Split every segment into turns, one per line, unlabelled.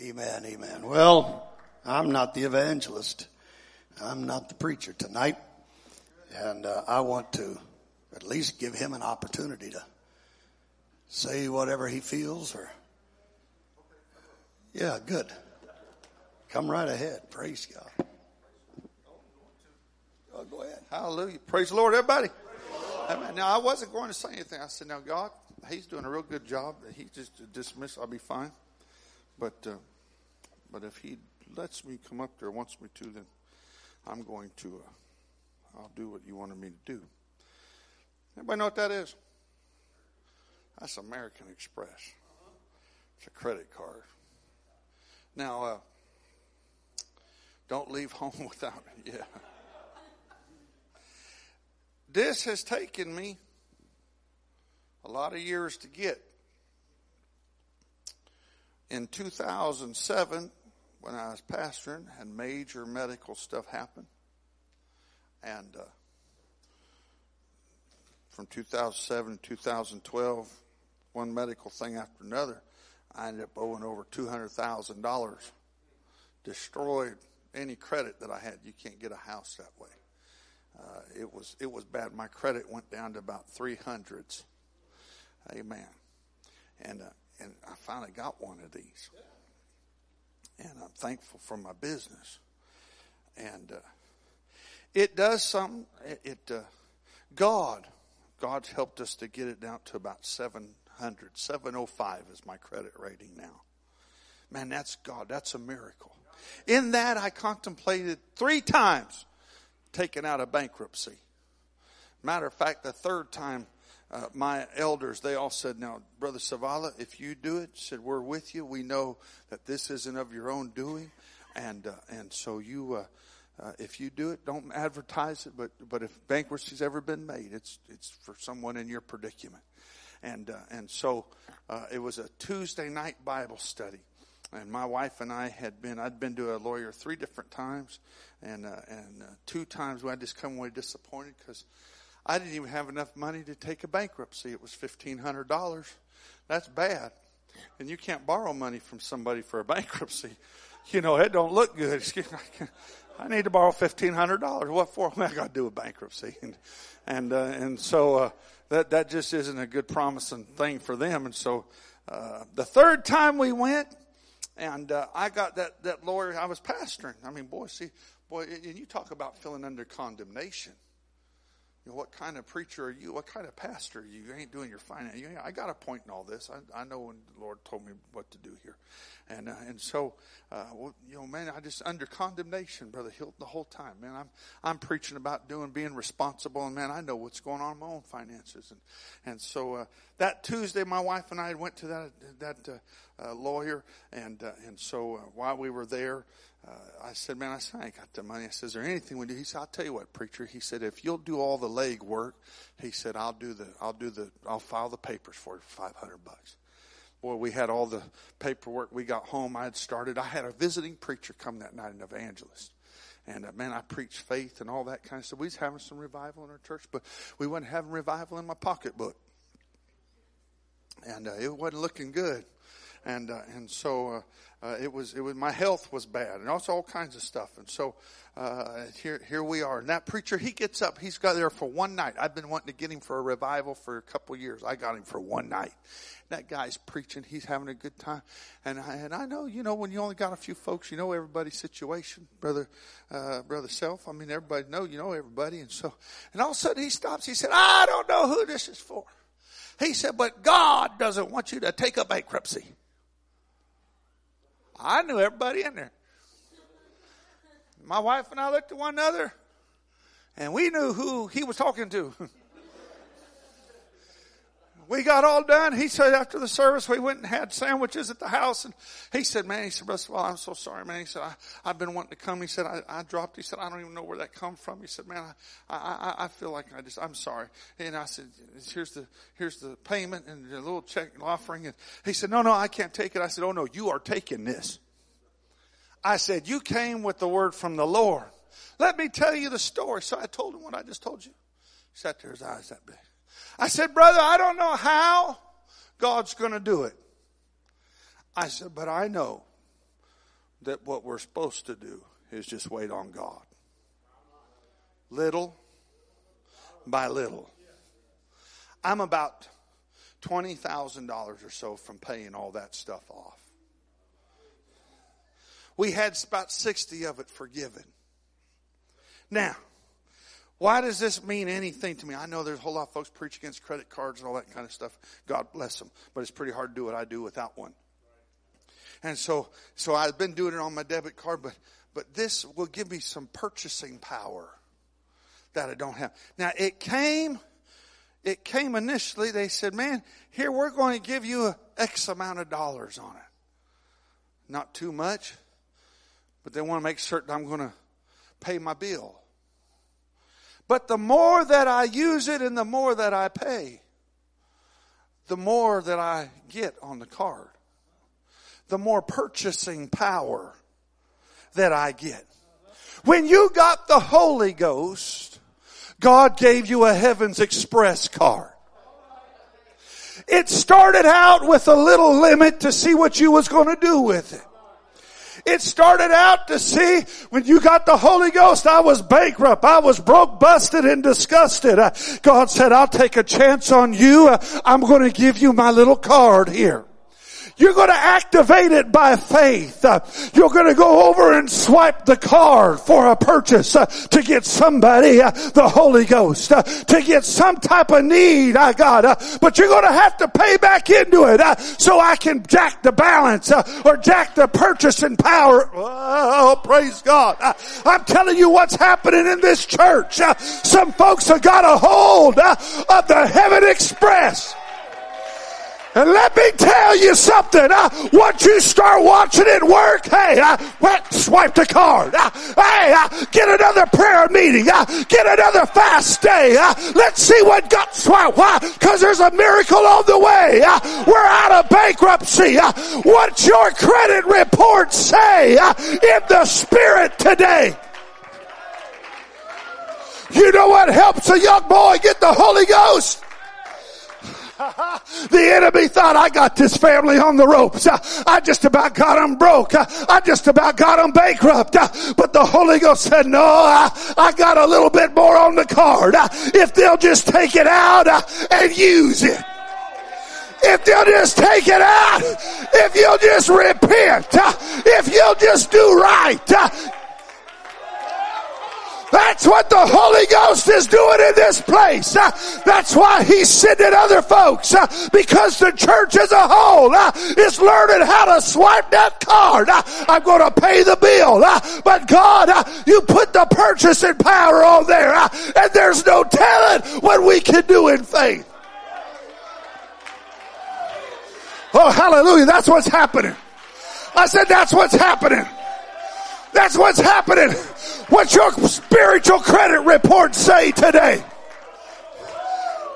Amen, amen. Well, I'm not the evangelist. I'm not the preacher tonight. And uh, I want to at least give him an opportunity to say whatever he feels or. Yeah, good. Come right ahead. Praise God. Oh, go ahead.
Hallelujah. Praise the Lord, everybody. Amen. Now, I wasn't going to say anything. I said, now, God, he's doing a real good job. He just dismissed. I'll be fine. But, uh, but if he lets me come up there, wants me to, then I'm going to, uh, I'll do what you wanted me to do. Anybody know what that is? That's American Express. It's a credit card. Now, uh, don't leave home without it. Yeah. This has taken me a lot of years to get. In 2007, when I was pastoring, had major medical stuff happen. And uh, from 2007 to 2012, one medical thing after another, I ended up owing over $200,000. Destroyed any credit that I had. You can't get a house that way. Uh, it was it was bad. My credit went down to about three hundreds. Amen. And uh, and I finally got one of these, and I'm thankful for my business. And uh, it does something. It, it uh, God God's helped us to get it down to about 700. 705 is my credit rating now. Man, that's God. That's a miracle. In that, I contemplated three times taking out of bankruptcy. Matter of fact, the third time, uh, my elders, they all said, now, Brother Savala, if you do it, said, we're with you. We know that this isn't of your own doing. And, uh, and so you, uh, uh, if you do it, don't advertise it, but, but if bankruptcy's ever been made, it's, it's for someone in your predicament. And, uh, and so, uh, it was a Tuesday night Bible study and my wife and I had been, I'd been to a lawyer three different times, and uh, and uh, two times I just come away disappointed because I didn't even have enough money to take a bankruptcy. It was fifteen hundred dollars. That's bad, and you can't borrow money from somebody for a bankruptcy. You know, it don't look good. I need to borrow fifteen hundred dollars. What for? Well, I got to do a bankruptcy, and and uh, and so uh, that that just isn't a good promising thing for them. And so uh, the third time we went and uh, I got that, that lawyer, I was pastoring. I mean, boy, see, boy, and you talk about feeling under condemnation. Know, what kind of preacher are you? What kind of pastor are you? You ain't doing your finance. You I got a point in all this. I, I know when the Lord told me what to do here. And, uh, and so, uh, well, you know, man, I just under condemnation, Brother Hilton, the whole time, man. I'm, I'm preaching about doing, being responsible. And man, I know what's going on in my own finances. And, and so, uh, that Tuesday, my wife and I went to that, that, uh, lawyer. And, uh, and so, uh, while we were there, uh, I said, man, I said, I ain't got the money. I said, is there anything we do? He said, I'll tell you what, preacher. He said, if you'll do all the leg work, he said, I'll do the, I'll do the, I'll file the papers for you for 500 bucks. Boy, we had all the paperwork. We got home. I had started. I had a visiting preacher come that night, an evangelist. And uh, man, I preached faith and all that kind of stuff. We was having some revival in our church, but we wasn't having revival in my pocketbook. And uh, it wasn't looking good. And, uh, and so, uh, uh, it was it was my health was bad and also all kinds of stuff. And so uh, here here we are. And that preacher he gets up. He's got there for one night. I've been wanting to get him for a revival for a couple years. I got him for one night. That guy's preaching. He's having a good time. And I, and I know you know when you only got a few folks you know everybody's situation brother uh, brother self. I mean everybody know you know everybody. And so and all of a sudden he stops. He said I don't know who this is for. He said but God doesn't want you to take a bankruptcy I knew everybody in there. My wife and I looked at one another and we knew who he was talking to. we got all done. He said after the service, we went and had sandwiches at the house. And he said, man, he said, Brother well, I'm so sorry, man. He said, I, I've been wanting to come. He said, I, I dropped. He said, I don't even know where that come from. He said, man, I, I, I feel like I just, I'm sorry. And I said, here's the, here's the payment and the little check and offering. And he said, no, no, I can't take it. I said, oh no, you are taking this. I said, you came with the word from the Lord. Let me tell you the story. So I told him what I just told you. He sat there, his eyes that big. I said, brother, I don't know how God's going to do it. I said, but I know that what we're supposed to do is just wait on God. Little by little. I'm about $20,000 or so from paying all that stuff off. We had about 60 of it forgiven. Now, why does this mean anything to me? I know there's a whole lot of folks preach against credit cards and all that kind of stuff. God bless them. But it's pretty hard to do what I do without one. And so, so I've been doing it on my debit card, but, but this will give me some purchasing power that I don't have. Now it came, it came initially, they said, man, here we're going to give you X amount of dollars on it. Not too much, but they want to make certain I'm going to pay my bill. But the more that I use it and the more that I pay, the more that I get on the card, the more purchasing power that I get. When you got the Holy Ghost, God gave you a Heavens Express card. It started out with a little limit to see what you was going to do with it. It started out to see when you got the Holy Ghost, I was bankrupt. I was broke, busted, and disgusted. Uh, God said, I'll take a chance on you. Uh, I'm going to give you my little card here. You're going to activate it by faith. Uh, you're going to go over and swipe the card for a purchase uh, to get somebody uh, the Holy Ghost, uh, to get some type of need uh, I got. Uh, but you're going to have to pay back into it so I can jack the balance or jack the purchasing power. Oh, praise God. I'm telling you what's happening in this church. some folks have got a hold of the Heaven Express. And let me tell you something. Uh, once you start watching it work, hey, uh, swipe the card. Uh, hey, uh, get another prayer meeting. Uh, get another fast day. Uh, let's see what got swiped. Why? Because there's a miracle on the way. Uh, we're out of bankruptcy. Uh, what's your credit report say uh, in the spirit today? You know what helps a young boy get the Holy Ghost? the enemy thought I got this family on the ropes. I just about got them broke. I just about got them bankrupt. But the Holy Ghost said, no, I, got a little bit more on the card. If they'll just take it out uh, and use it if they'll just take it out, if you'll just repent, uh, if you'll just do right, uh, that's what the Holy Ghost is doing in this place. Uh, that's why He's sending other folks uh, because the church as a whole uh, is learning how to swipe that card. I'm going to pay the bill, but God, you put the purchasing power on there, and there's no telling what we can do in faith. Oh, hallelujah! That's what's happening. I said that's what's happening. That's what's happening. What's your spiritual credit report say today?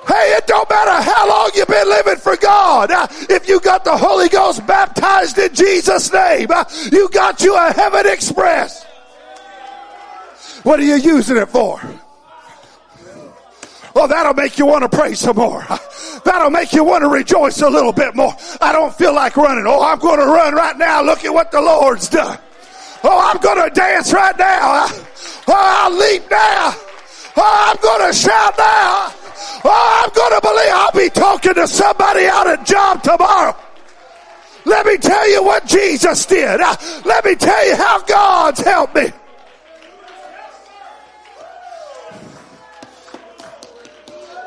Hey, it don't matter how long you've been living for God. Uh, if you got the Holy Ghost baptized in Jesus' name, uh, you got you a heaven express. What are you using it for? Oh, that'll make you want to pray some more. That'll make you want to rejoice a little bit more. I don't feel like running. Oh, I'm going to run right now. Look at what the Lord's done. Oh, I'm going to dance right now. Oh, I'll leap now. Oh, I'm going to shout now. Oh, I'm going to believe I'll be talking to somebody out at job tomorrow. Let me tell you what Jesus did. Let me tell you how God's helped me.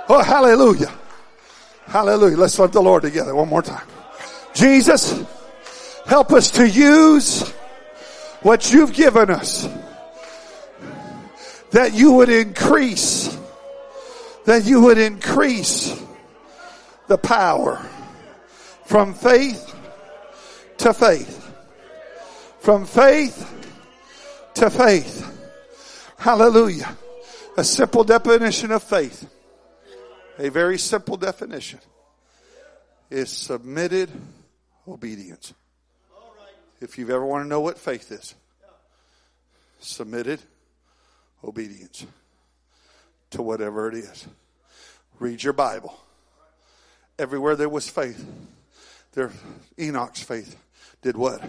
Oh, hallelujah. Hallelujah. Let's love the Lord together one more time. Jesus, help us to use what you've given us, that you would increase, that you would increase the power from faith to faith, from faith to faith. Hallelujah. A simple definition of faith, a very simple definition is submitted obedience if you've ever want to know what faith is. Submitted obedience to whatever it is. Read your Bible. Everywhere there was faith, there Enoch's faith did what?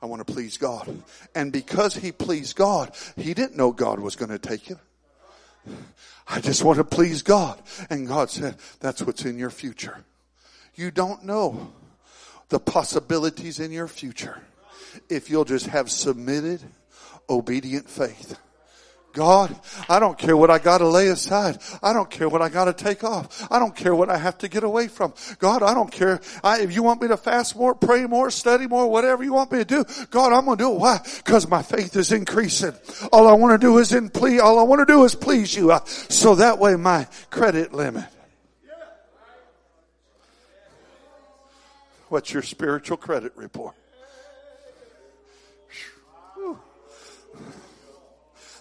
I want to please God. And because he pleased God, he didn't know God was going to take him. I just want to please God. And God said, that's what's in your future. You don't know the possibilities in your future if you'll just have submitted, obedient faith. God, I don't care what I gotta lay aside. I don't care what I gotta take off. I don't care what I have to get away from. God, I don't care. I, if you want me to fast more, pray more, study more, whatever you want me to do, God, I'm gonna do it. Why? Cause my faith is increasing. All I want to do is in please, all I want to do is please you. So that way my credit limit. What's your spiritual credit report?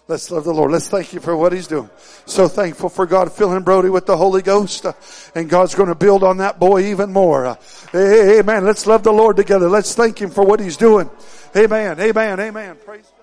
Let's love the Lord. Let's thank you for what He's doing. So thankful for God filling Brody with the Holy Ghost. Uh, and God's going to build on that boy even more. Uh, amen. Let's love the Lord together. Let's thank Him for what He's doing. Amen. Amen. Amen. Praise.